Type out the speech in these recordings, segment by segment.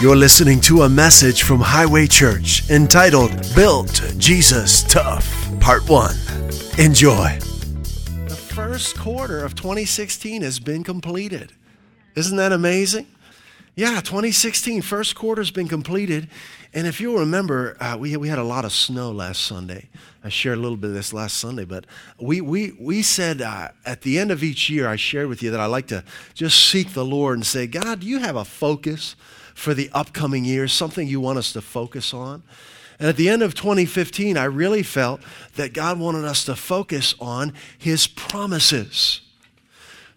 You're listening to a message from Highway Church entitled Built Jesus Tough, Part 1. Enjoy. The first quarter of 2016 has been completed. Isn't that amazing? Yeah, 2016, first quarter's been completed. And if you'll remember, uh, we, we had a lot of snow last Sunday. I shared a little bit of this last Sunday, but we, we, we said uh, at the end of each year, I shared with you that I like to just seek the Lord and say, God, do you have a focus for the upcoming years, something you want us to focus on? And at the end of 2015, I really felt that God wanted us to focus on His promises,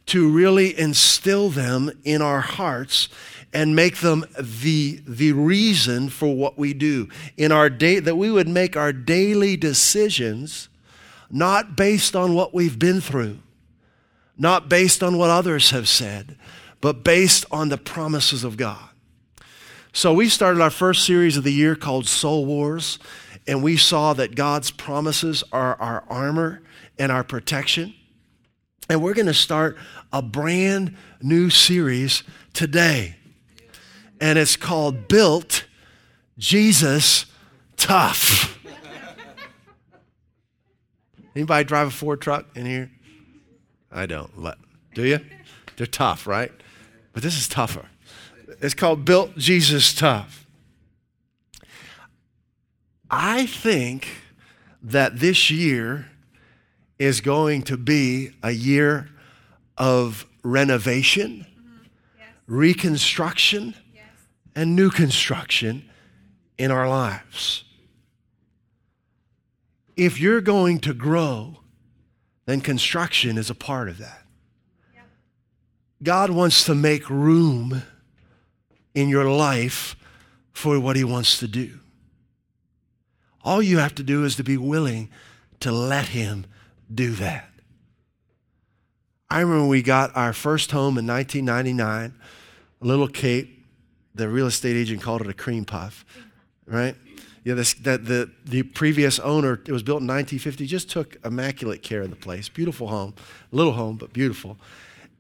to really instill them in our hearts and make them the, the reason for what we do. In our day, that we would make our daily decisions not based on what we've been through, not based on what others have said, but based on the promises of God. So we started our first series of the year called Soul Wars, and we saw that God's promises are our armor and our protection. And we're going to start a brand new series today and it's called Built Jesus Tough. Anybody drive a Ford truck in here? I don't. Do you? They're tough, right? But this is tougher. It's called Built Jesus Tough. I think that this year is going to be a year of renovation, mm-hmm. yes. reconstruction, and new construction in our lives. If you're going to grow, then construction is a part of that. God wants to make room in your life for what He wants to do. All you have to do is to be willing to let Him do that. I remember we got our first home in 1999, Little Cape the real estate agent called it a cream puff, right? Yeah, this, that the, the previous owner, it was built in 1950, just took immaculate care of the place. Beautiful home, little home, but beautiful.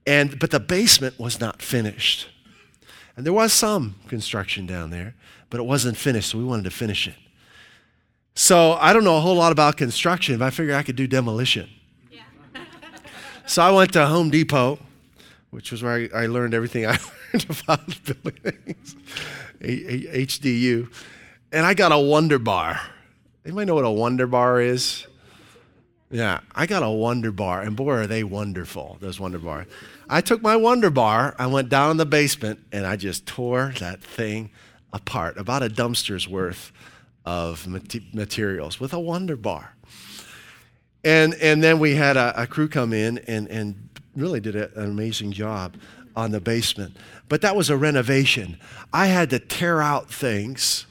And, but the basement was not finished. And there was some construction down there, but it wasn't finished, so we wanted to finish it. So I don't know a whole lot about construction, but I figured I could do demolition. Yeah. so I went to Home Depot, which was where I, I learned everything I learned about buildings, HDU. And I got a Wonder Bar. Anybody know what a Wonder Bar is? Yeah, I got a Wonder Bar, and boy, are they wonderful, those Wonder Bar. I took my Wonder Bar, I went down in the basement, and I just tore that thing apart, about a dumpster's worth of materials with a Wonder Bar. And, and then we had a, a crew come in and, and really did an amazing job on the basement. But that was a renovation. I had to tear out things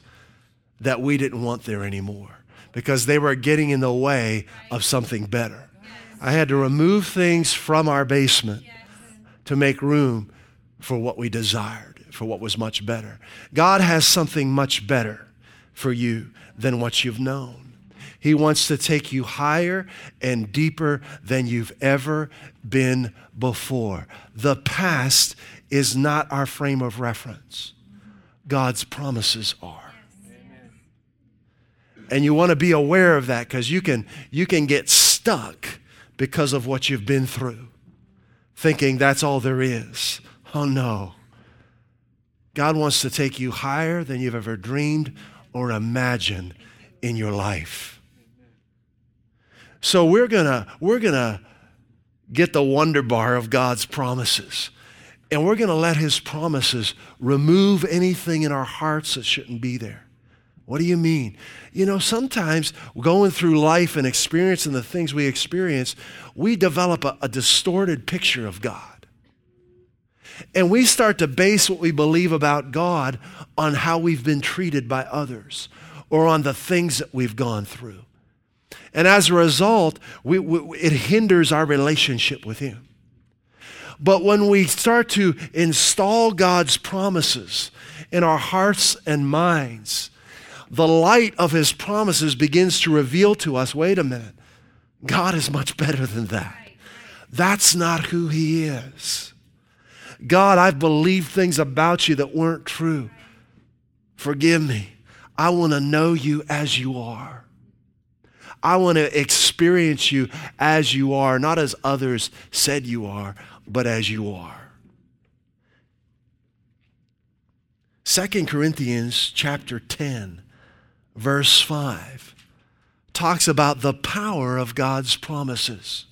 that we didn't want there anymore because they were getting in the way of something better. I had to remove things from our basement to make room for what we desired, for what was much better. God has something much better for you than what you've known. He wants to take you higher and deeper than you've ever been before. The past is not our frame of reference, God's promises are. And you want to be aware of that because you can, you can get stuck because of what you've been through, thinking that's all there is. Oh no. God wants to take you higher than you've ever dreamed or imagined in your life. So we're gonna we're gonna get the wonder bar of God's promises. And we're going to let his promises remove anything in our hearts that shouldn't be there. What do you mean? You know, sometimes going through life and experiencing the things we experience, we develop a, a distorted picture of God. And we start to base what we believe about God on how we've been treated by others or on the things that we've gone through. And as a result, we, we, it hinders our relationship with Him. But when we start to install God's promises in our hearts and minds, the light of His promises begins to reveal to us wait a minute, God is much better than that. That's not who He is. God, I've believed things about you that weren't true. Forgive me. I want to know you as you are. I want to experience you as you are, not as others said you are, but as you are. 2 Corinthians chapter 10 verse 5 talks about the power of God's promises.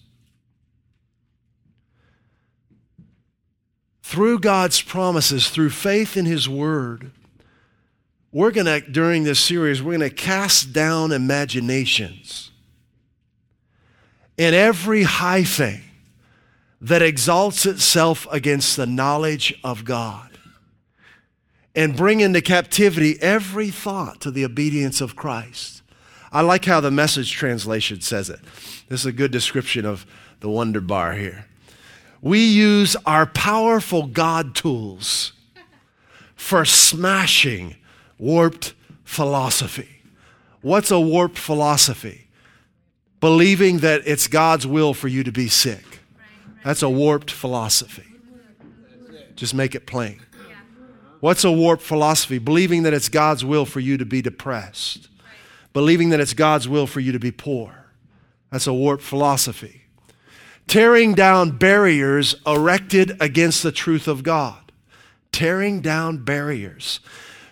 Through God's promises, through faith in His Word, we're going to, during this series, we're going to cast down imaginations and every high thing that exalts itself against the knowledge of God and bring into captivity every thought to the obedience of Christ. I like how the message translation says it. This is a good description of the wonder bar here. We use our powerful God tools for smashing warped philosophy. What's a warped philosophy? Believing that it's God's will for you to be sick. That's a warped philosophy. Just make it plain. What's a warped philosophy? Believing that it's God's will for you to be depressed, believing that it's God's will for you to be poor. That's a warped philosophy. Tearing down barriers erected against the truth of God. Tearing down barriers.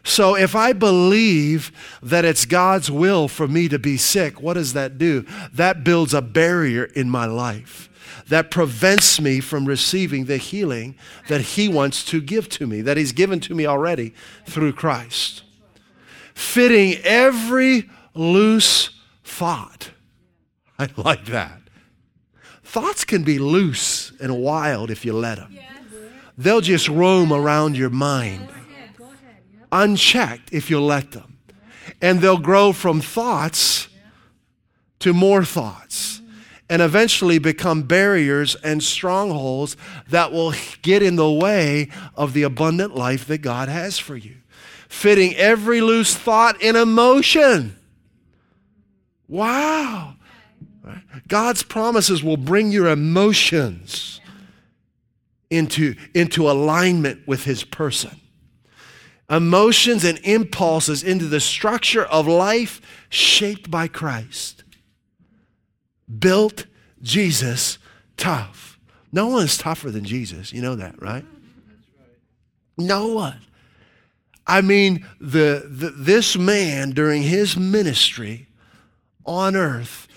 So if I believe that it's God's will for me to be sick, what does that do? That builds a barrier in my life that prevents me from receiving the healing that He wants to give to me, that He's given to me already through Christ. Fitting every loose thought. I like that. Thoughts can be loose and wild if you let them. They'll just roam around your mind unchecked if you let them. And they'll grow from thoughts to more thoughts and eventually become barriers and strongholds that will get in the way of the abundant life that God has for you. Fitting every loose thought and emotion. Wow. God's promises will bring your emotions into, into alignment with His person emotions and impulses into the structure of life shaped by Christ. Built Jesus tough. No one is tougher than Jesus. You know that, right? No one. I mean, the, the, this man during his ministry on earth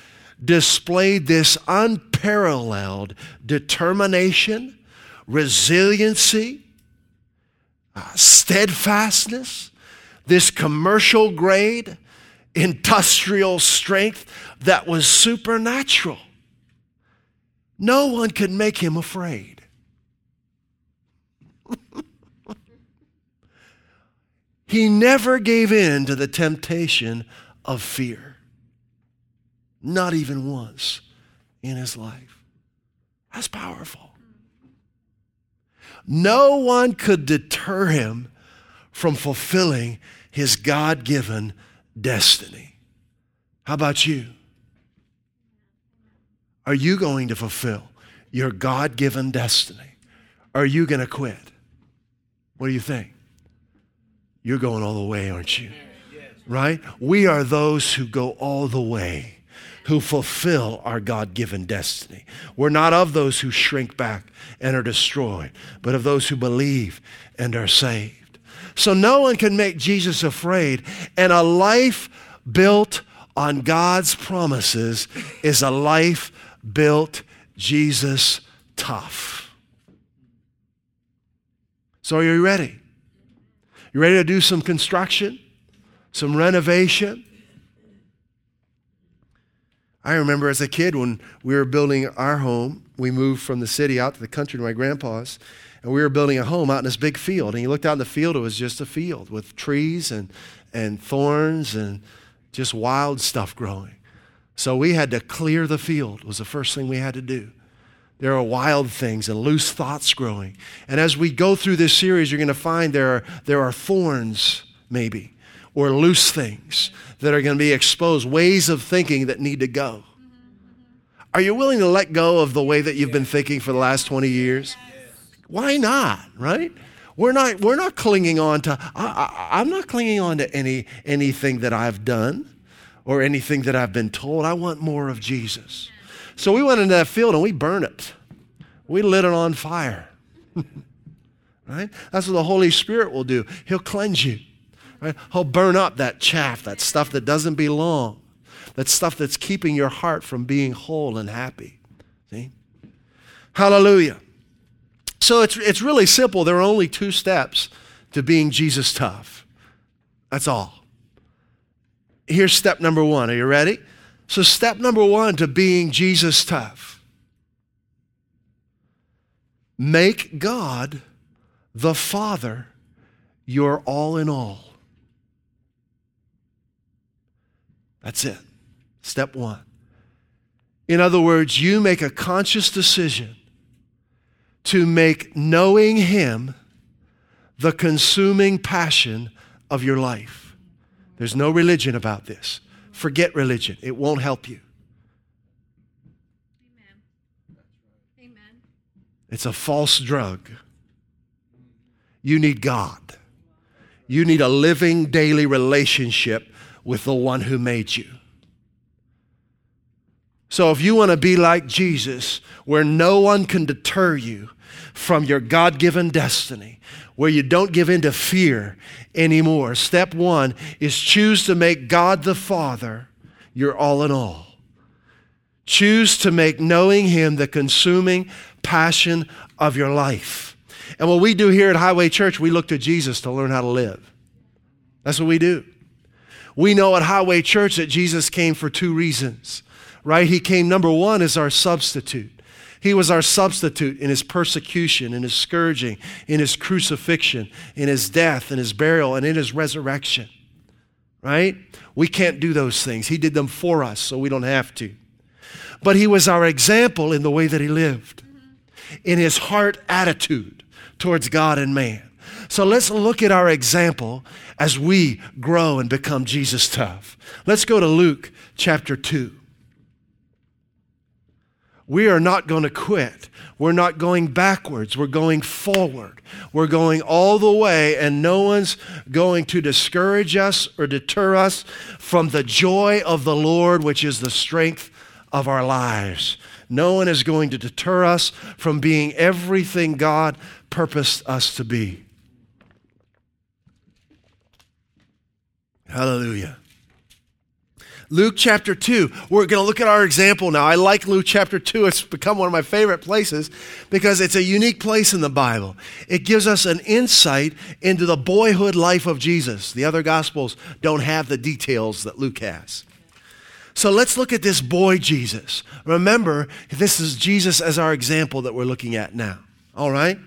displayed this unparalleled determination, resiliency, uh, steadfastness, this commercial grade, industrial strength that was supernatural. No one could make him afraid. he never gave in to the temptation of fear, not even once in his life. That's powerful. No one could deter him from fulfilling his God given destiny. How about you? Are you going to fulfill your God given destiny? Are you going to quit? What do you think? You're going all the way, aren't you? Right? We are those who go all the way who fulfill our God given destiny. We're not of those who shrink back and are destroyed, but of those who believe and are saved. So no one can make Jesus afraid, and a life built on God's promises is a life built Jesus tough. So are you ready? You ready to do some construction? Some renovation? I remember as a kid when we were building our home, we moved from the city out to the country to my grandpa's, and we were building a home out in this big field. And you looked out in the field, it was just a field with trees and, and thorns and just wild stuff growing. So we had to clear the field, was the first thing we had to do. There are wild things and loose thoughts growing. And as we go through this series, you're going to find there are, there are thorns, maybe, or loose things that are going to be exposed, ways of thinking that need to go. Are you willing to let go of the way that you've been thinking for the last 20 years? Why not, right? We're not, we're not clinging on to, I, I, I'm not clinging on to any, anything that I've done or anything that I've been told. I want more of Jesus. So we went into that field and we burned it. We lit it on fire. right? That's what the Holy Spirit will do. He'll cleanse you. Right? He'll burn up that chaff, that stuff that doesn't belong, that stuff that's keeping your heart from being whole and happy. See? Hallelujah. So it's, it's really simple. There are only two steps to being Jesus tough. That's all. Here's step number one. Are you ready? So, step number one to being Jesus tough make God the Father your all in all. That's it. Step one. In other words, you make a conscious decision to make knowing Him the consuming passion of your life. There's no religion about this. Forget religion, it won't help you. Amen. Amen. It's a false drug. You need God. You need a living daily relationship with the one who made you. So, if you want to be like Jesus, where no one can deter you from your God given destiny, where you don't give in to fear anymore, step one is choose to make God the Father your all in all. Choose to make knowing Him the consuming passion of your life. And what we do here at Highway Church, we look to Jesus to learn how to live. That's what we do. We know at Highway Church that Jesus came for two reasons, right? He came, number one, as our substitute. He was our substitute in his persecution, in his scourging, in his crucifixion, in his death, in his burial, and in his resurrection, right? We can't do those things. He did them for us, so we don't have to. But he was our example in the way that he lived, in his heart attitude towards God and man. So let's look at our example as we grow and become Jesus tough. Let's go to Luke chapter 2. We are not going to quit. We're not going backwards. We're going forward. We're going all the way, and no one's going to discourage us or deter us from the joy of the Lord, which is the strength of our lives. No one is going to deter us from being everything God purposed us to be. Hallelujah. Luke chapter 2. We're going to look at our example now. I like Luke chapter 2. It's become one of my favorite places because it's a unique place in the Bible. It gives us an insight into the boyhood life of Jesus. The other gospels don't have the details that Luke has. So let's look at this boy Jesus. Remember, this is Jesus as our example that we're looking at now. All right?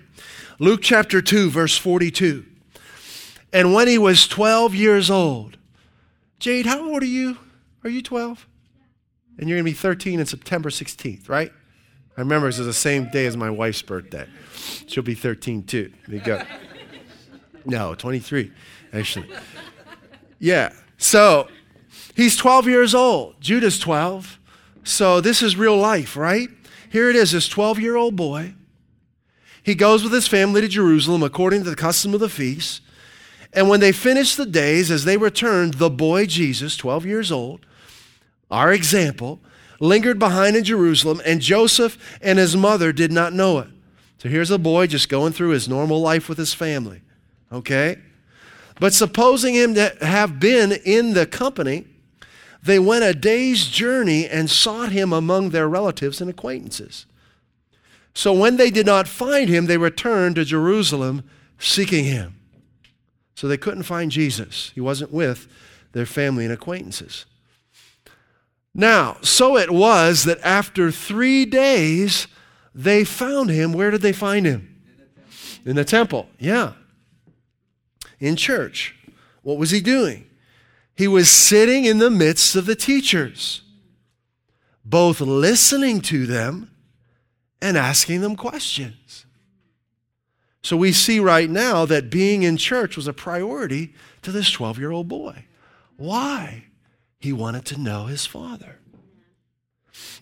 Luke chapter 2, verse 42. And when he was 12 years old, Jade, how old are you? Are you 12? And you're going to be 13 on September 16th, right? I remember this is the same day as my wife's birthday. She'll be 13 too. There you go. No, 23, actually. Yeah. So he's 12 years old. Judah's 12. So this is real life, right? Here it is, this 12 year old boy. He goes with his family to Jerusalem according to the custom of the feast. And when they finished the days, as they returned, the boy Jesus, 12 years old, our example, lingered behind in Jerusalem, and Joseph and his mother did not know it. So here's a boy just going through his normal life with his family. Okay? But supposing him to have been in the company, they went a day's journey and sought him among their relatives and acquaintances. So when they did not find him, they returned to Jerusalem seeking him. So they couldn't find Jesus. He wasn't with their family and acquaintances. Now, so it was that after three days, they found him. Where did they find him? In the temple. Yeah. In church. What was he doing? He was sitting in the midst of the teachers, both listening to them and asking them questions. So we see right now that being in church was a priority to this 12 year old boy. Why? He wanted to know his father.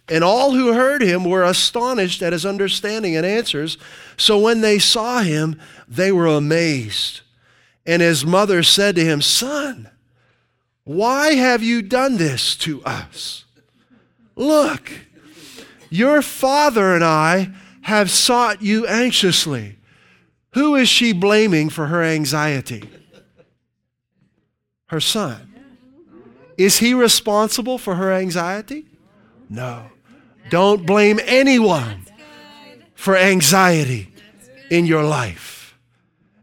And all who heard him were astonished at his understanding and answers. So when they saw him, they were amazed. And his mother said to him, Son, why have you done this to us? Look, your father and I have sought you anxiously. Who is she blaming for her anxiety? Her son. Is he responsible for her anxiety? No. Don't blame anyone for anxiety in your life.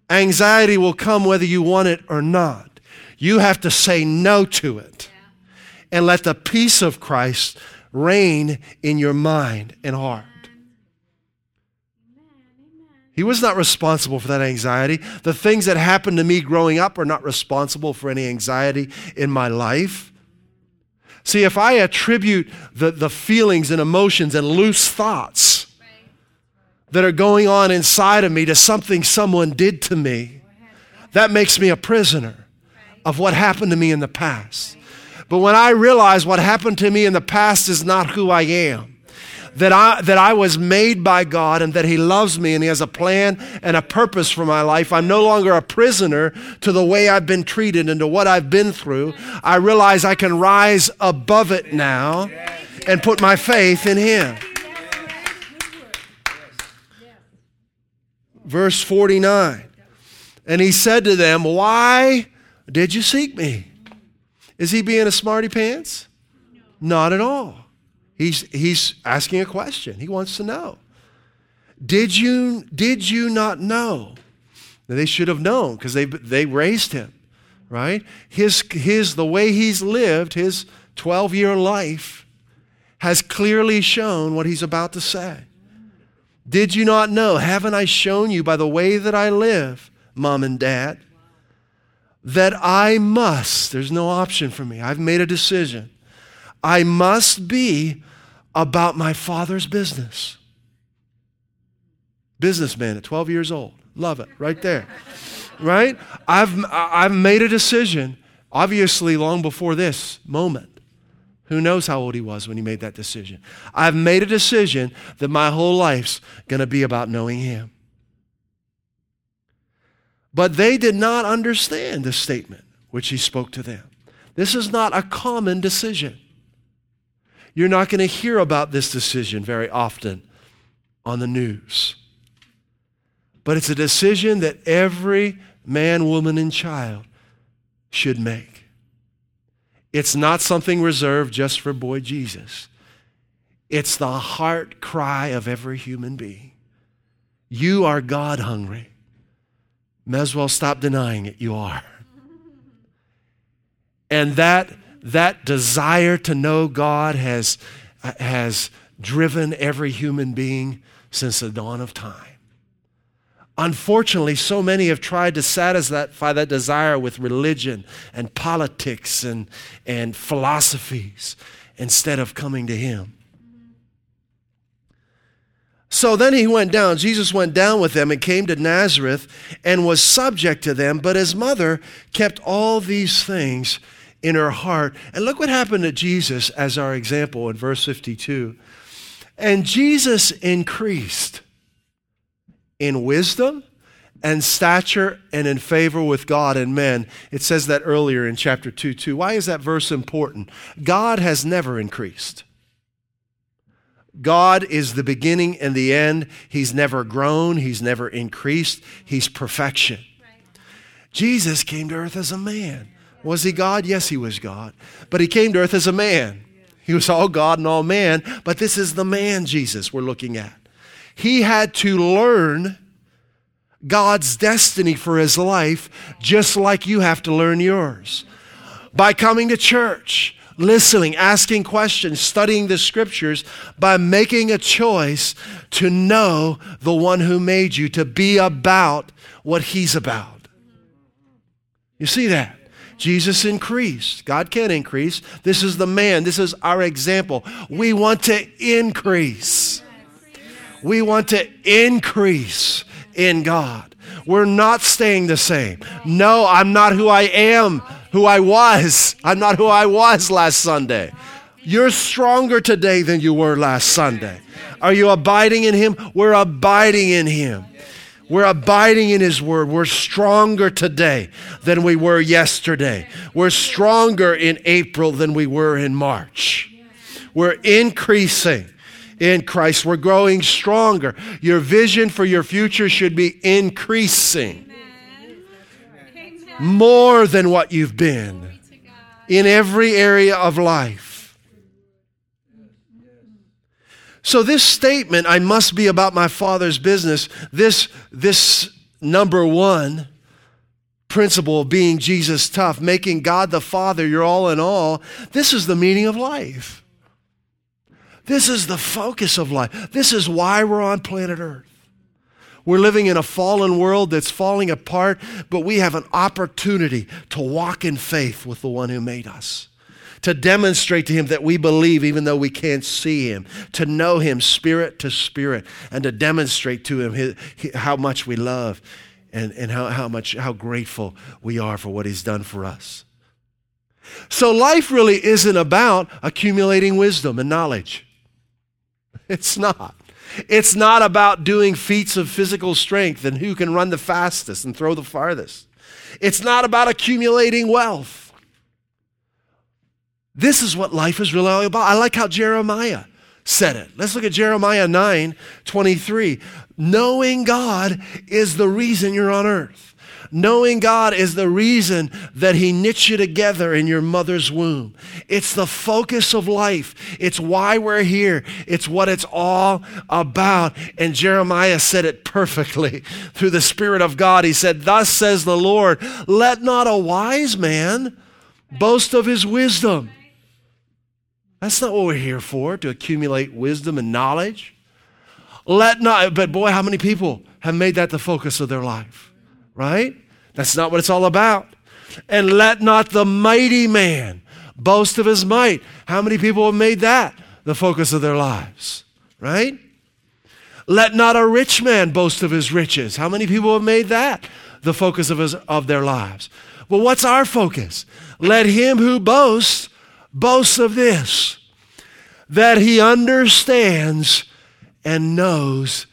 Anxiety will come whether you want it or not. You have to say no to it and let the peace of Christ reign in your mind and heart. He was not responsible for that anxiety. The things that happened to me growing up are not responsible for any anxiety in my life. See, if I attribute the, the feelings and emotions and loose thoughts that are going on inside of me to something someone did to me, that makes me a prisoner of what happened to me in the past. But when I realize what happened to me in the past is not who I am, that I, that I was made by God and that He loves me and He has a plan and a purpose for my life. I'm no longer a prisoner to the way I've been treated and to what I've been through. I realize I can rise above it now and put my faith in Him. Verse 49 And He said to them, Why did you seek me? Is He being a smarty pants? Not at all. He's, he's asking a question. He wants to know. Did you, did you not know? They should have known because they, they raised him, right? His, his, the way he's lived, his 12 year life, has clearly shown what he's about to say. Did you not know? Haven't I shown you by the way that I live, mom and dad, that I must, there's no option for me. I've made a decision. I must be about my father's business. Businessman at 12 years old. Love it, right there. right? I've, I've made a decision, obviously, long before this moment. Who knows how old he was when he made that decision? I've made a decision that my whole life's going to be about knowing him. But they did not understand the statement which he spoke to them. This is not a common decision. You're not going to hear about this decision very often on the news. But it's a decision that every man, woman, and child should make. It's not something reserved just for boy Jesus. It's the heart cry of every human being. You are God hungry. May as well stop denying it. You are. And that that desire to know God has, has driven every human being since the dawn of time. Unfortunately, so many have tried to satisfy that desire with religion and politics and, and philosophies instead of coming to Him. So then he went down. Jesus went down with them and came to Nazareth and was subject to them, but his mother kept all these things in her heart. And look what happened to Jesus as our example in verse 52. And Jesus increased in wisdom and stature and in favor with God and men. It says that earlier in chapter 2 2. Why is that verse important? God has never increased. God is the beginning and the end. He's never grown, He's never increased, He's perfection. Jesus came to earth as a man. Was he God? Yes, he was God. But he came to earth as a man. He was all God and all man, but this is the man Jesus we're looking at. He had to learn God's destiny for his life just like you have to learn yours. By coming to church, listening, asking questions, studying the scriptures, by making a choice to know the one who made you, to be about what he's about. You see that? Jesus increased. God can increase. This is the man. This is our example. We want to increase. We want to increase in God. We're not staying the same. No, I'm not who I am, who I was. I'm not who I was last Sunday. You're stronger today than you were last Sunday. Are you abiding in Him? We're abiding in Him. We're abiding in His Word. We're stronger today than we were yesterday. We're stronger in April than we were in March. We're increasing in Christ. We're growing stronger. Your vision for your future should be increasing more than what you've been in every area of life. So, this statement, I must be about my Father's business, this, this number one principle of being Jesus tough, making God the Father your all in all, this is the meaning of life. This is the focus of life. This is why we're on planet Earth. We're living in a fallen world that's falling apart, but we have an opportunity to walk in faith with the one who made us. To demonstrate to him that we believe even though we can't see him, to know him spirit to spirit, and to demonstrate to him his, how much we love and, and how, how much how grateful we are for what he's done for us. So life really isn't about accumulating wisdom and knowledge. It's not. It's not about doing feats of physical strength and who can run the fastest and throw the farthest. It's not about accumulating wealth. This is what life is really all about. I like how Jeremiah said it. Let's look at Jeremiah 9 23. Knowing God is the reason you're on earth. Knowing God is the reason that He knit you together in your mother's womb. It's the focus of life. It's why we're here. It's what it's all about. And Jeremiah said it perfectly through the Spirit of God. He said, Thus says the Lord, let not a wise man boast of his wisdom. That's not what we're here for, to accumulate wisdom and knowledge. Let not, but boy, how many people have made that the focus of their life? right? That's not what it's all about. And let not the mighty man boast of his might. How many people have made that the focus of their lives, right? Let not a rich man boast of his riches. How many people have made that the focus of, his, of their lives? Well, what's our focus? Let him who boasts boast of this, that he understands and knows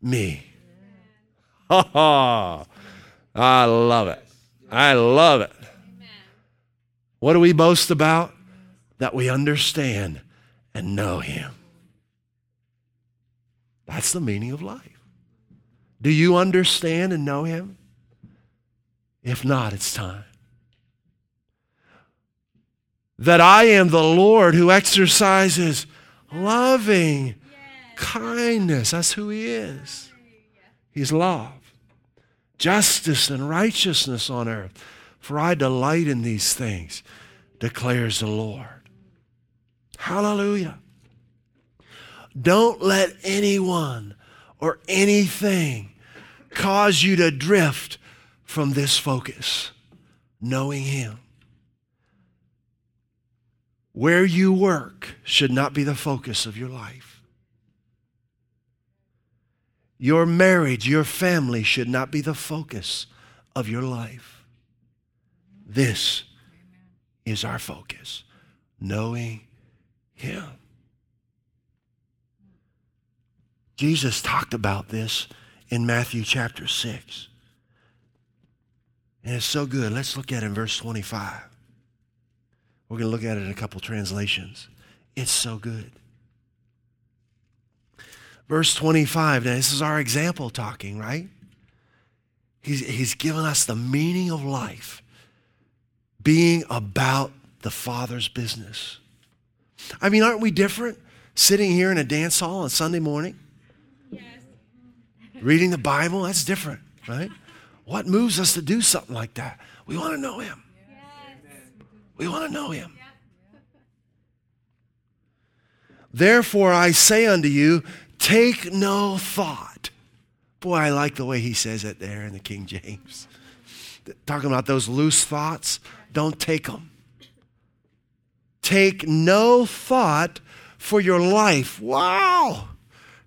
me. Ha ha. I love it. I love it. What do we boast about? That we understand and know Him. That's the meaning of life. Do you understand and know Him? If not, it's time. That I am the Lord who exercises loving kindness. That's who He is. He's love justice and righteousness on earth. For I delight in these things, declares the Lord. Hallelujah. Don't let anyone or anything cause you to drift from this focus, knowing Him. Where you work should not be the focus of your life. Your marriage, your family should not be the focus of your life. This is our focus knowing Him. Jesus talked about this in Matthew chapter 6. And it's so good. Let's look at it in verse 25. We're going to look at it in a couple translations. It's so good. Verse 25, now this is our example talking, right? He's, he's given us the meaning of life, being about the Father's business. I mean, aren't we different sitting here in a dance hall on Sunday morning? Yes. Reading the Bible? That's different, right? What moves us to do something like that? We want to know Him. We want to know Him. Therefore, I say unto you, Take no thought. Boy, I like the way he says it there in the King James. Talking about those loose thoughts, don't take them. Take no thought for your life. Wow.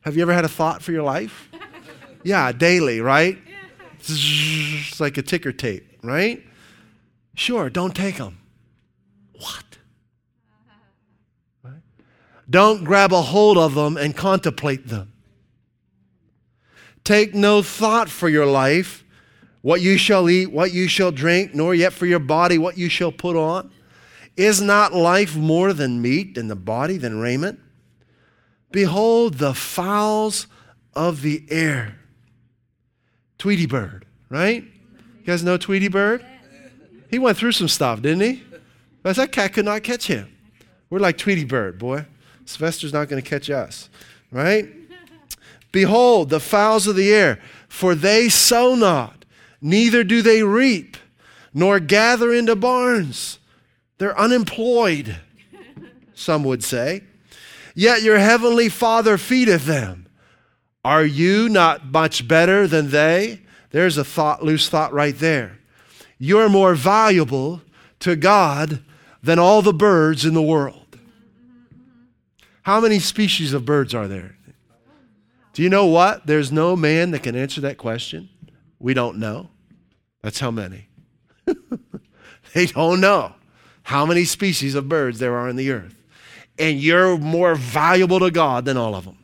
Have you ever had a thought for your life? Yeah, daily, right? It's like a ticker tape, right? Sure, don't take them. What? Don't grab a hold of them and contemplate them. Take no thought for your life, what you shall eat, what you shall drink, nor yet for your body what you shall put on. Is not life more than meat, and the body than raiment? Behold the fowls of the air. Tweety Bird, right? You guys know Tweety Bird? He went through some stuff, didn't he? But that cat could not catch him. We're like Tweety Bird, boy. Sylvester's not going to catch us, right? Behold, the fowls of the air, for they sow not, neither do they reap, nor gather into barns. They're unemployed, some would say. Yet your heavenly Father feedeth them. Are you not much better than they? There's a thought, loose thought right there. You're more valuable to God than all the birds in the world. How many species of birds are there? Do you know what? There's no man that can answer that question. We don't know. That's how many. they don't know how many species of birds there are in the earth. And you're more valuable to God than all of them.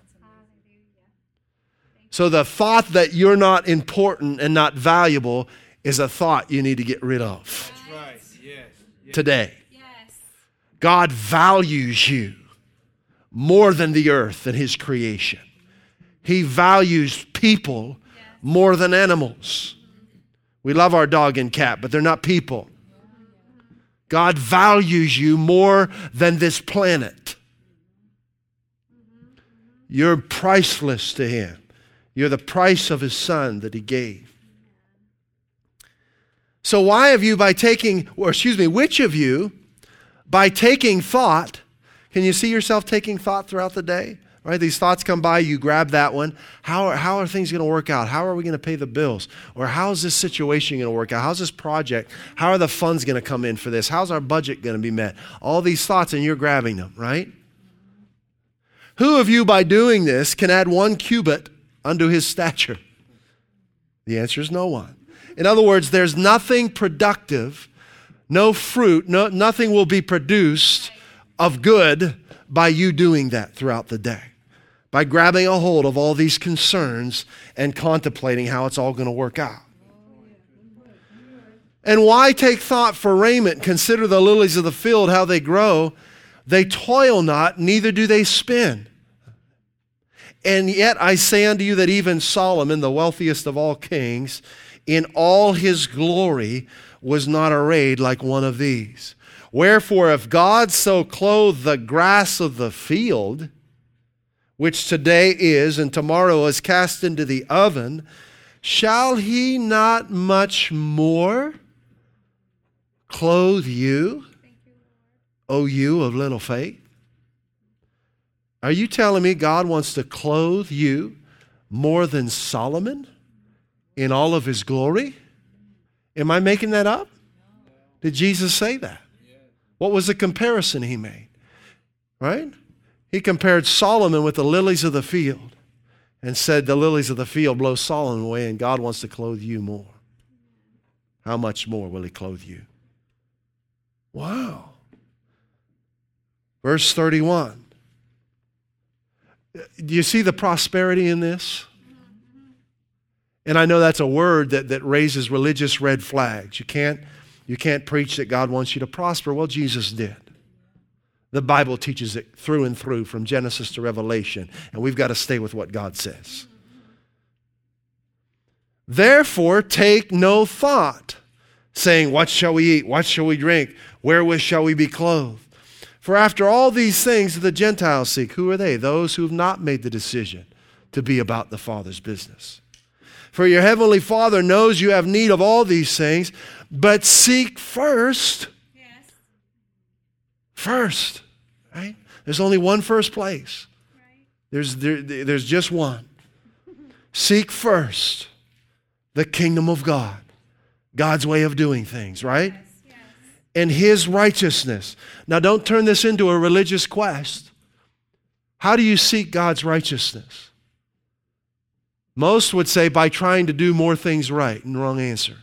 So the thought that you're not important and not valuable is a thought you need to get rid of. Right. Yes. Yes. Today. God values you more than the earth and his creation. He values people more than animals. We love our dog and cat, but they're not people. God values you more than this planet. You're priceless to him. You're the price of his son that he gave. So, why have you, by taking, or excuse me, which of you, by taking thought, can you see yourself taking thought throughout the day? Right? These thoughts come by, you grab that one. How are, how are things going to work out? How are we going to pay the bills? Or how is this situation going to work out? How's this project? How are the funds going to come in for this? How's our budget going to be met? All these thoughts, and you're grabbing them, right? Who of you, by doing this, can add one cubit unto his stature? The answer is no one. In other words, there's nothing productive, no fruit, no, nothing will be produced of good by you doing that throughout the day. By grabbing a hold of all these concerns and contemplating how it's all going to work out. And why take thought for raiment? Consider the lilies of the field, how they grow. They toil not, neither do they spin. And yet I say unto you that even Solomon, the wealthiest of all kings, in all his glory was not arrayed like one of these. Wherefore, if God so clothe the grass of the field, which today is and tomorrow is cast into the oven, shall he not much more clothe you, O you of little faith? Are you telling me God wants to clothe you more than Solomon in all of his glory? Am I making that up? Did Jesus say that? What was the comparison he made? Right? He compared Solomon with the lilies of the field and said, The lilies of the field blow Solomon away, and God wants to clothe you more. How much more will he clothe you? Wow. Verse 31. Do you see the prosperity in this? And I know that's a word that, that raises religious red flags. You can't, you can't preach that God wants you to prosper. Well, Jesus did. The Bible teaches it through and through from Genesis to Revelation, and we've got to stay with what God says. Therefore, take no thought, saying, What shall we eat? What shall we drink? Wherewith shall we be clothed? For after all these things the Gentiles seek, who are they? Those who have not made the decision to be about the Father's business. For your heavenly Father knows you have need of all these things, but seek first. Yes. First, right? There's only one first place. Right. There's, there, there's just one. seek first the kingdom of God, God's way of doing things, right? Yes and his righteousness. Now, don't turn this into a religious quest. How do you seek God's righteousness? Most would say by trying to do more things right, and wrong answer.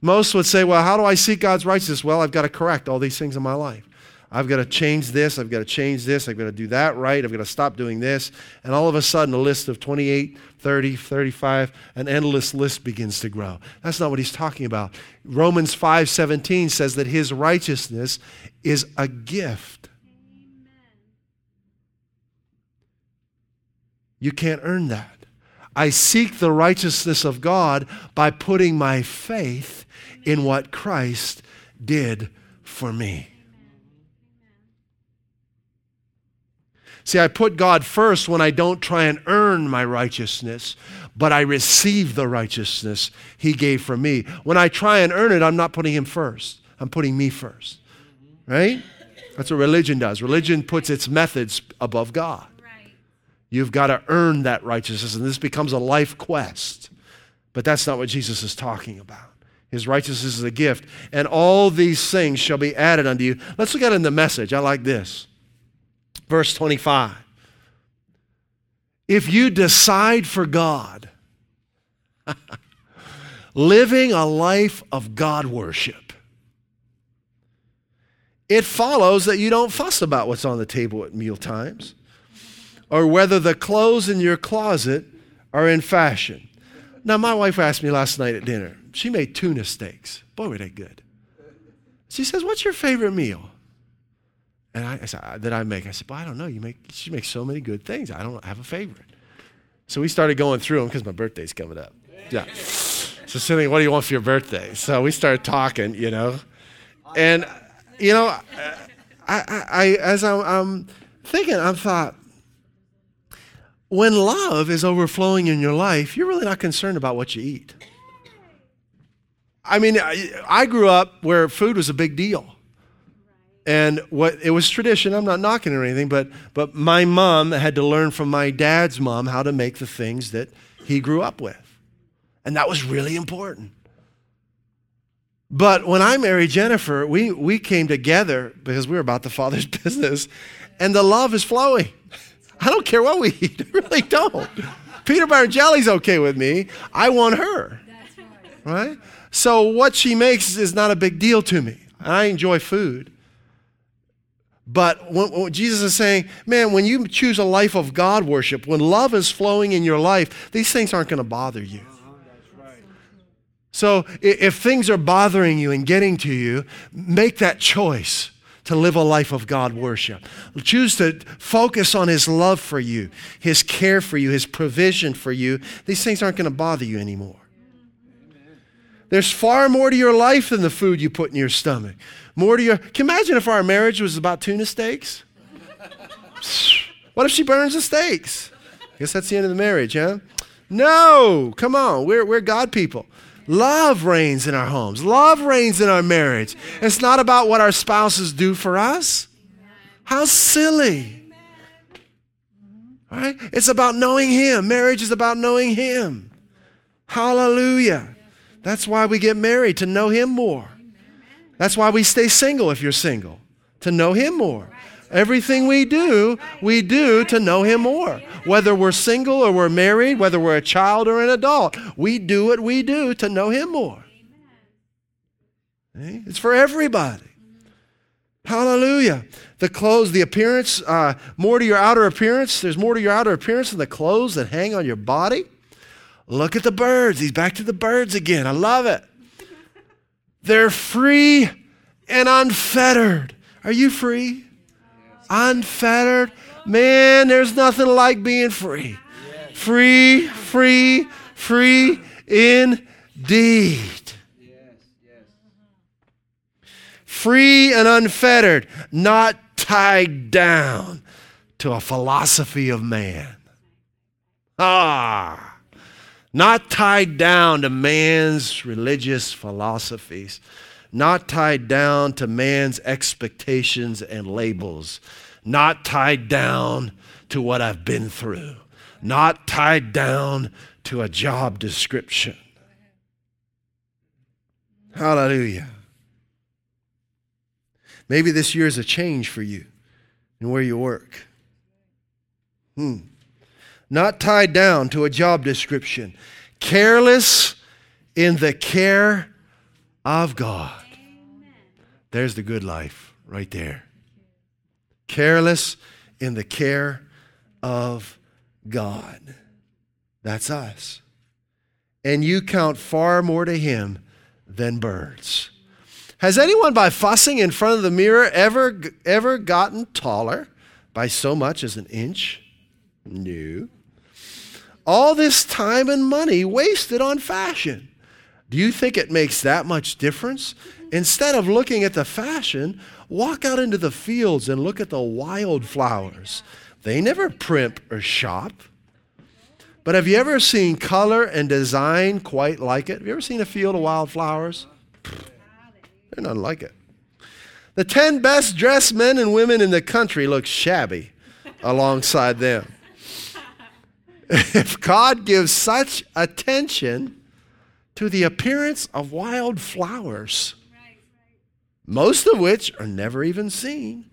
Most would say, well, how do I seek God's righteousness? Well, I've got to correct all these things in my life. I've got to change this, I've got to change this, I've got to do that right, I've got to stop doing this. And all of a sudden, a list of 28, 30, 35, an endless list begins to grow. That's not what he's talking about. Romans 5:17 says that his righteousness is a gift. You can't earn that. I seek the righteousness of God by putting my faith in what Christ did for me. See, I put God first when I don't try and earn my righteousness, but I receive the righteousness He gave for me. When I try and earn it, I'm not putting Him first, I'm putting me first. Right? That's what religion does. Religion puts its methods above God. You've got to earn that righteousness, and this becomes a life quest. But that's not what Jesus is talking about. His righteousness is a gift, and all these things shall be added unto you. Let's look at it in the message. I like this. Verse 25. If you decide for God, living a life of God worship, it follows that you don't fuss about what's on the table at meal times or whether the clothes in your closet are in fashion. Now, my wife asked me last night at dinner. She made tuna steaks. Boy, were they good. She says, What's your favorite meal? And I, I said, That I make. I said, Well, I don't know. You make, she makes so many good things. I don't have a favorite. So we started going through them because my birthday's coming up. Yeah. So Cindy, what do you want for your birthday? So we started talking, you know. And, you know, I, I, I as I'm, I'm thinking, I thought, when love is overflowing in your life, you're really not concerned about what you eat. I mean, I, grew up where food was a big deal. And what it was tradition, I'm not knocking or anything, but but my mom had to learn from my dad's mom how to make the things that he grew up with. And that was really important. But when I married Jennifer, we, we came together because we were about the Father's business, and the love is flowing. I don't care what we eat. I really don't. Peter butter and jelly's okay with me. I want her. Right? So what she makes is not a big deal to me. I enjoy food. But Jesus is saying, man, when you choose a life of God worship, when love is flowing in your life, these things aren't going to bother you. So if things are bothering you and getting to you, make that choice to live a life of God worship. Choose to focus on His love for you, His care for you, His provision for you. These things aren't going to bother you anymore. There's far more to your life than the food you put in your stomach. More to your. Can you imagine if our marriage was about tuna steaks? what if she burns the steaks? Guess that's the end of the marriage, huh? No, come on. We're, we're God people. Love reigns in our homes. Love reigns in our marriage. It's not about what our spouses do for us. How silly. Right? It's about knowing Him. Marriage is about knowing Him. Hallelujah. That's why we get married, to know Him more. That's why we stay single if you're single, to know Him more. Everything we do, we do to know Him more. Whether we're single or we're married, whether we're a child or an adult, we do what we do to know Him more. It's for everybody. Hallelujah. The clothes, the appearance, uh, more to your outer appearance. There's more to your outer appearance than the clothes that hang on your body. Look at the birds. He's back to the birds again. I love it. They're free and unfettered. Are you free? Unfettered. Man, there's nothing like being free. Free, free, free indeed. Free and unfettered, not tied down to a philosophy of man. Ah, not tied down to man's religious philosophies not tied down to man's expectations and labels, not tied down to what I've been through, not tied down to a job description. Hallelujah. Maybe this year is a change for you in where you work. Hmm. Not tied down to a job description, careless in the care of God. There's the good life right there. careless in the care of God. That's us. And you count far more to him than birds. Has anyone by fussing in front of the mirror ever ever gotten taller by so much as an inch? No. All this time and money wasted on fashion. Do you think it makes that much difference? Instead of looking at the fashion, walk out into the fields and look at the wildflowers. They never primp or shop. But have you ever seen color and design quite like it? Have you ever seen a field of wildflowers? They're not like it. The 10 best dressed men and women in the country look shabby alongside them. if God gives such attention to the appearance of wildflowers, most of which are never even seen,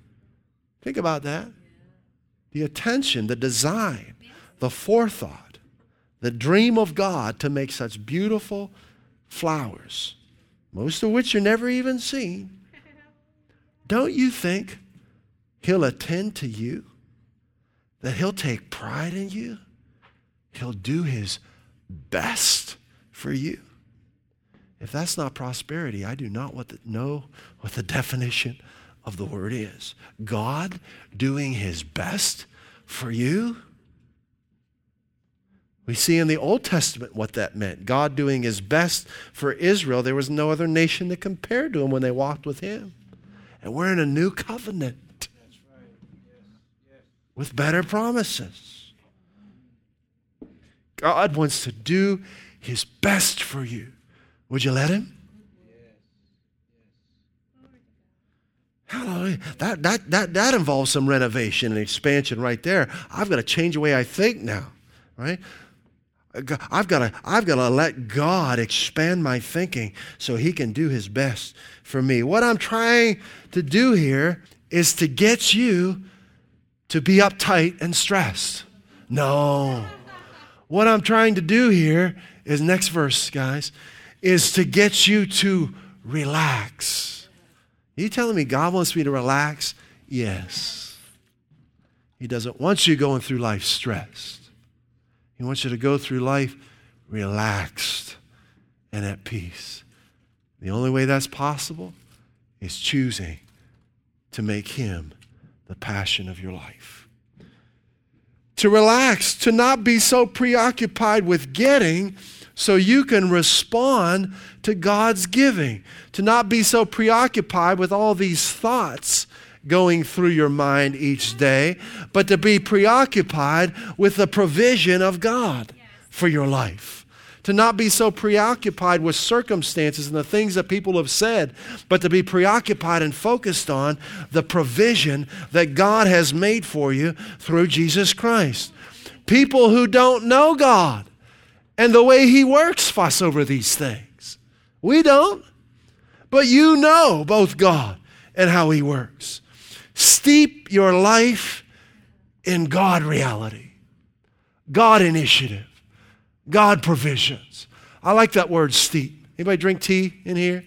think about that. The attention, the design, the forethought, the dream of God to make such beautiful flowers, most of which are never even seen. Don't you think He'll attend to you? That He'll take pride in you? He'll do His best for you? If that's not prosperity, I do not know what the definition of the word is. God doing his best for you. We see in the Old Testament what that meant. God doing his best for Israel. There was no other nation that compared to him when they walked with him. And we're in a new covenant with better promises. God wants to do his best for you. Would you let him? Hallelujah. That, that, that, that involves some renovation and expansion right there. I've got to change the way I think now, right? I've got to, I've got to let God expand my thinking so He can do His best for me. What I'm trying to do here is to get you to be uptight and stressed. No. What I'm trying to do here is next verse, guys, is to get you to relax. Are you telling me God wants me to relax? Yes. He doesn't want you going through life stressed. He wants you to go through life relaxed and at peace. The only way that's possible is choosing to make Him the passion of your life. To relax, to not be so preoccupied with getting so you can respond to God's giving, to not be so preoccupied with all these thoughts going through your mind each day, but to be preoccupied with the provision of God for your life. To not be so preoccupied with circumstances and the things that people have said, but to be preoccupied and focused on the provision that God has made for you through Jesus Christ. People who don't know God and the way He works fuss over these things. We don't. But you know both God and how He works. Steep your life in God reality, God initiative, God provisions. I like that word steep. Anybody drink tea in here?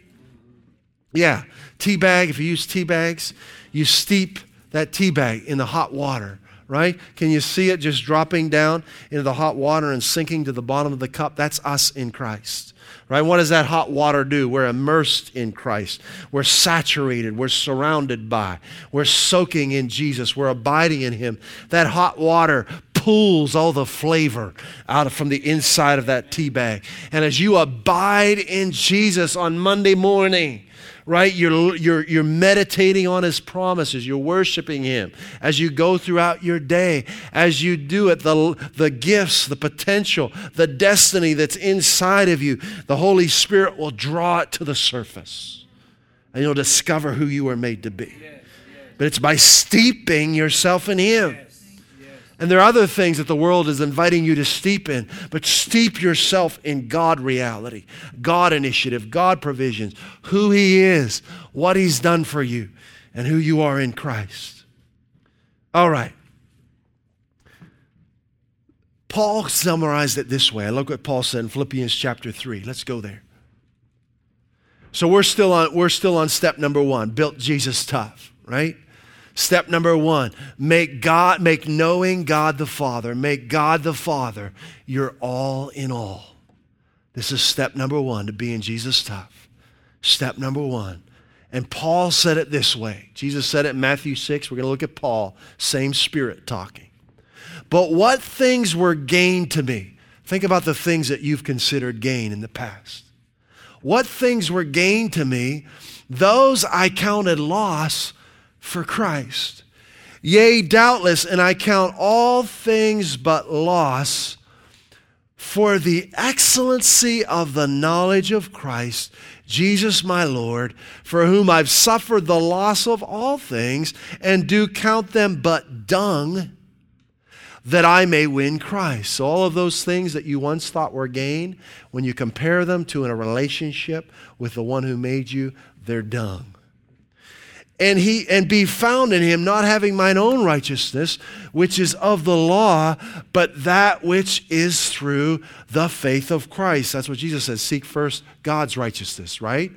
Yeah, tea bag. If you use tea bags, you steep that tea bag in the hot water right? Can you see it just dropping down into the hot water and sinking to the bottom of the cup? That's us in Christ. Right? What does that hot water do? We're immersed in Christ. We're saturated. We're surrounded by. We're soaking in Jesus. We're abiding in Him. That hot water pulls all the flavor out of, from the inside of that tea bag. And as you abide in Jesus on Monday morning, right? You're, you're, you're meditating on his promises. You're worshiping him as you go throughout your day. As you do it, the, the gifts, the potential, the destiny that's inside of you, the Holy Spirit will draw it to the surface. And you'll discover who you are made to be. But it's by steeping yourself in him. And there are other things that the world is inviting you to steep in, but steep yourself in God reality, God initiative, God provisions, who He is, what He's done for you, and who you are in Christ. All right. Paul summarized it this way. I look what Paul said in Philippians chapter 3. Let's go there. So we're still on, we're still on step number one built Jesus tough, right? Step number one, make God, make knowing God the Father, make God the Father your all in all. This is step number one to being Jesus tough. Step number one. And Paul said it this way. Jesus said it in Matthew 6. We're going to look at Paul, same spirit talking. But what things were gain to me? Think about the things that you've considered gain in the past. What things were gain to me? Those I counted loss for Christ. Yea, doubtless, and I count all things but loss for the excellency of the knowledge of Christ, Jesus my Lord, for whom I've suffered the loss of all things, and do count them but dung, that I may win Christ. So, all of those things that you once thought were gain, when you compare them to in a relationship with the one who made you, they're dung and he and be found in him not having mine own righteousness which is of the law but that which is through the faith of Christ. That's what Jesus says seek first God's righteousness right?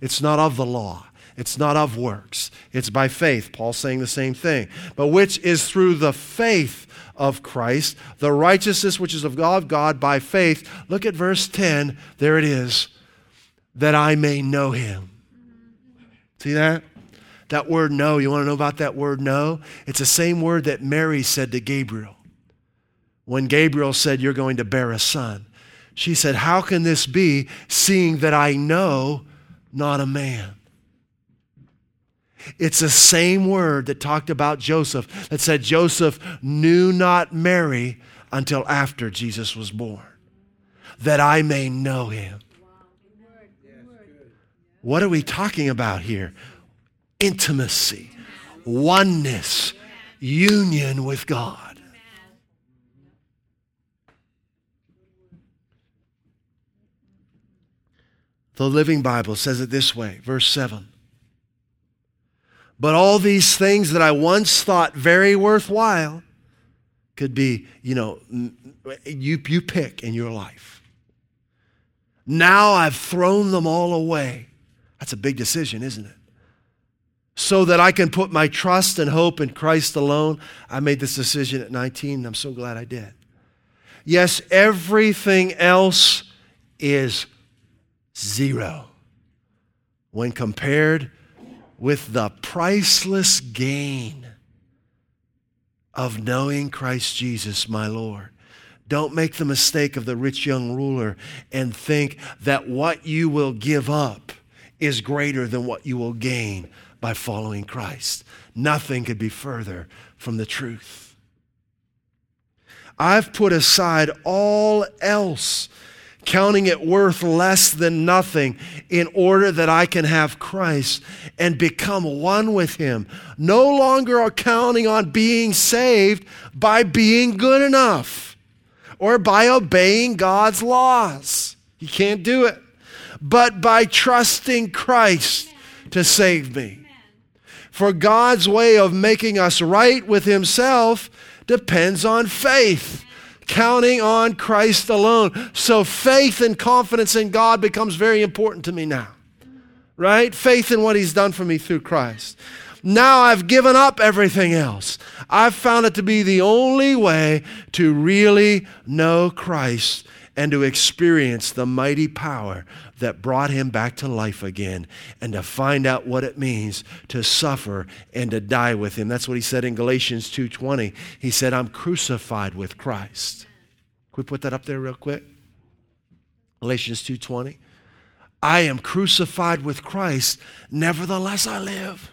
It's not of the law. It's not of works. It's by faith. Paul saying the same thing. But which is through the faith of Christ the righteousness which is of God God by faith. Look at verse 10 there it is that I may know him. See that that word no, you want to know about that word no? It's the same word that Mary said to Gabriel. When Gabriel said, You're going to bear a son, she said, How can this be, seeing that I know not a man? It's the same word that talked about Joseph, that said Joseph knew not Mary until after Jesus was born, that I may know him. What are we talking about here? Intimacy, oneness, union with God. The Living Bible says it this way, verse 7. But all these things that I once thought very worthwhile could be, you know, you, you pick in your life. Now I've thrown them all away. That's a big decision, isn't it? So that I can put my trust and hope in Christ alone. I made this decision at 19, and I'm so glad I did. Yes, everything else is zero when compared with the priceless gain of knowing Christ Jesus, my Lord. Don't make the mistake of the rich young ruler and think that what you will give up is greater than what you will gain by following Christ. Nothing could be further from the truth. I've put aside all else, counting it worth less than nothing, in order that I can have Christ and become one with Him. No longer are counting on being saved by being good enough or by obeying God's laws. You can't do it. But by trusting Christ to save me. For God's way of making us right with Himself depends on faith, counting on Christ alone. So faith and confidence in God becomes very important to me now, right? Faith in what He's done for me through Christ. Now I've given up everything else. I've found it to be the only way to really know Christ and to experience the mighty power that brought him back to life again and to find out what it means to suffer and to die with him. That's what he said in Galatians 2:20. He said, "I'm crucified with Christ." Can we put that up there real quick? Galatians 2:20. I am crucified with Christ, nevertheless I live.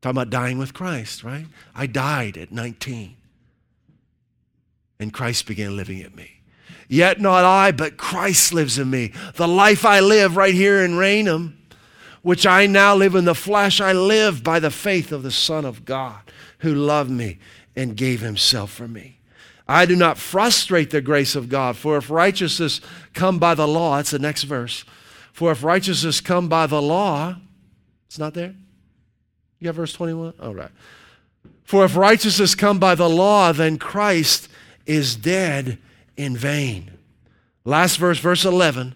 Talking about dying with Christ, right? I died at 19. And Christ began living at me. Yet not I, but Christ lives in me. The life I live right here in Raynham, which I now live in the flesh, I live by the faith of the Son of God who loved me and gave himself for me. I do not frustrate the grace of God, for if righteousness come by the law, that's the next verse. For if righteousness come by the law, it's not there? You got verse 21? All right. For if righteousness come by the law, then Christ is dead in vain. Last verse, verse 11.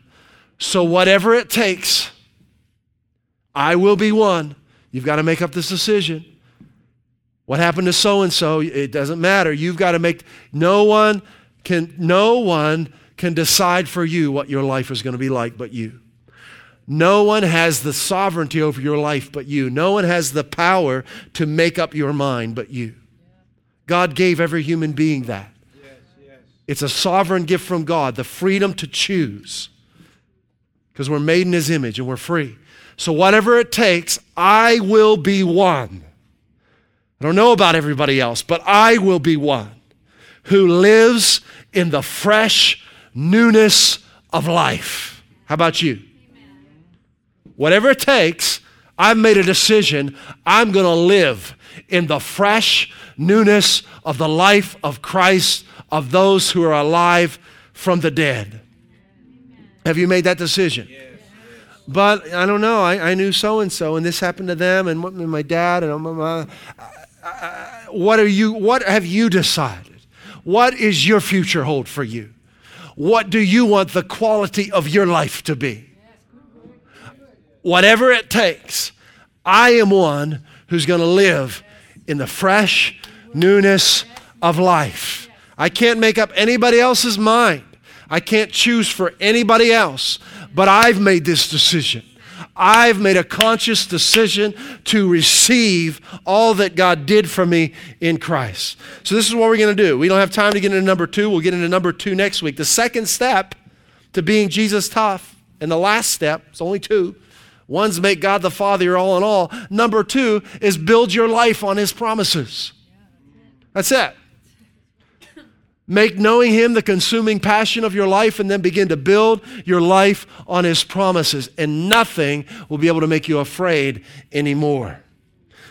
So, whatever it takes, I will be one. You've got to make up this decision. What happened to so and so? It doesn't matter. You've got to make no one can no one can decide for you what your life is going to be like but you. No one has the sovereignty over your life but you. No one has the power to make up your mind but you. God gave every human being that. It's a sovereign gift from God, the freedom to choose. Because we're made in His image and we're free. So, whatever it takes, I will be one. I don't know about everybody else, but I will be one who lives in the fresh newness of life. How about you? Whatever it takes, I've made a decision. I'm going to live in the fresh newness of the life of Christ, of those who are alive from the dead. Have you made that decision? But I don't know. I, I knew so and so, and this happened to them, and my dad, and my, what are you? What have you decided? What is your future hold for you? What do you want the quality of your life to be? Whatever it takes, I am one who's going to live in the fresh newness of life. I can't make up anybody else's mind. I can't choose for anybody else, but I've made this decision. I've made a conscious decision to receive all that God did for me in Christ. So, this is what we're going to do. We don't have time to get into number two. We'll get into number two next week. The second step to being Jesus tough, and the last step, it's only two. One's make God the Father all in all. Number two is build your life on His promises. That's it. Make knowing Him the consuming passion of your life and then begin to build your life on His promises. And nothing will be able to make you afraid anymore.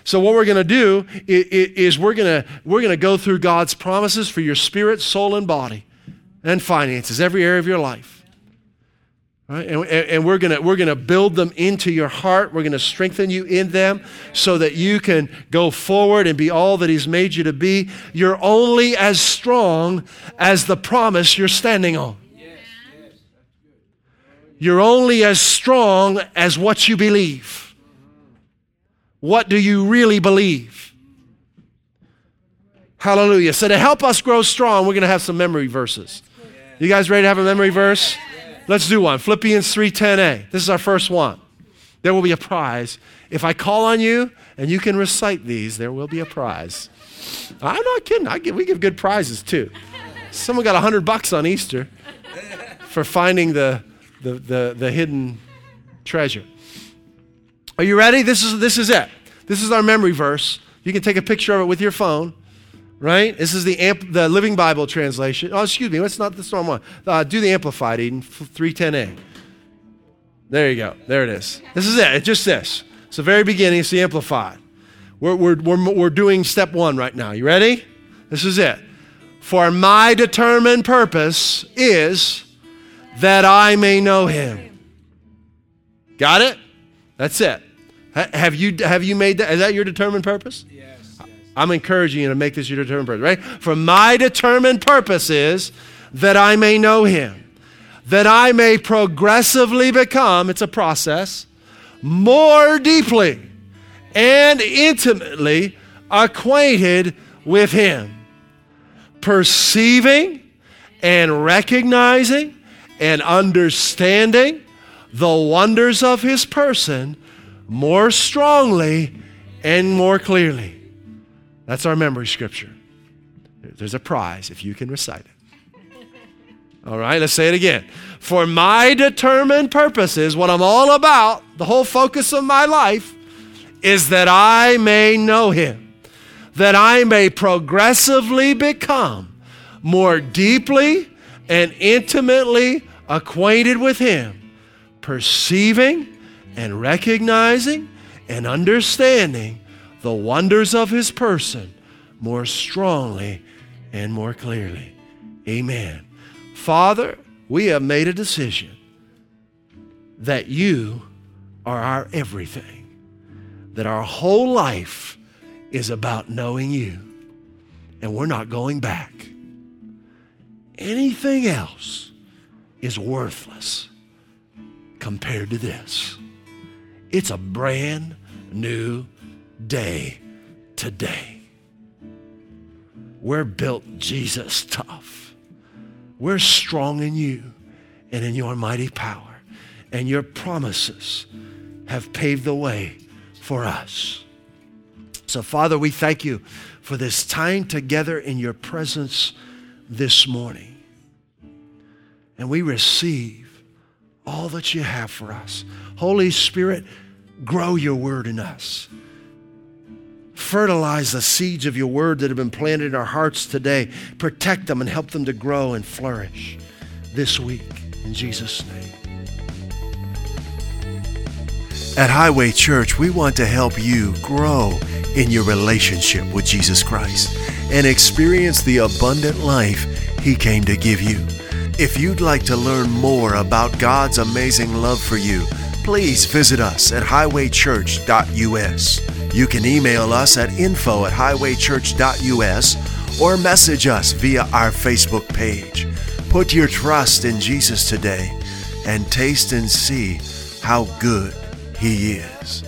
So, what we're going to do is we're going to, we're going to go through God's promises for your spirit, soul, and body and finances, every area of your life. Right? And, and we're going we're gonna build them into your heart. We're going to strengthen you in them so that you can go forward and be all that He's made you to be. You're only as strong as the promise you're standing on. You're only as strong as what you believe. What do you really believe? Hallelujah. So, to help us grow strong, we're going to have some memory verses. You guys ready to have a memory verse? Let's do one. Philippians 3:10a. This is our first one. There will be a prize. If I call on you and you can recite these, there will be a prize. I'm not kidding. I give, we give good prizes too. Someone got 100 bucks on Easter for finding the, the, the, the hidden treasure. Are you ready? This is, this is it. This is our memory verse. You can take a picture of it with your phone right? This is the, amp, the Living Bible translation. Oh, excuse me, that's not the storm one. Uh, do the Amplified, Eden, 310a. There you go. There it is. This is it. It's just this. It's the very beginning. It's the Amplified. We're, we're, we're, we're doing step one right now. You ready? This is it. For my determined purpose is that I may know him. Got it? That's it. Have you, have you made that? Is that your determined purpose? I'm encouraging you to make this your determined purpose, right? For my determined purpose is that I may know him, that I may progressively become, it's a process, more deeply and intimately acquainted with him, perceiving and recognizing and understanding the wonders of his person more strongly and more clearly that's our memory scripture. There's a prize if you can recite it. All right, let's say it again. For my determined purposes, what I'm all about, the whole focus of my life, is that I may know him, that I may progressively become more deeply and intimately acquainted with him, perceiving and recognizing and understanding the wonders of his person more strongly and more clearly. Amen. Father, we have made a decision that you are our everything, that our whole life is about knowing you, and we're not going back. Anything else is worthless compared to this. It's a brand new day today. we're built Jesus tough. We're strong in you and in your mighty power. And your promises have paved the way for us. So, Father, we thank you for this time together in your presence this morning. And we receive all that you have for us. Holy Spirit, grow your word in us. Fertilize the seeds of your word that have been planted in our hearts today. Protect them and help them to grow and flourish this week. In Jesus' name. At Highway Church, we want to help you grow in your relationship with Jesus Christ and experience the abundant life He came to give you. If you'd like to learn more about God's amazing love for you, please visit us at highwaychurch.us. You can email us at info at highwaychurch.us or message us via our Facebook page. Put your trust in Jesus today and taste and see how good He is.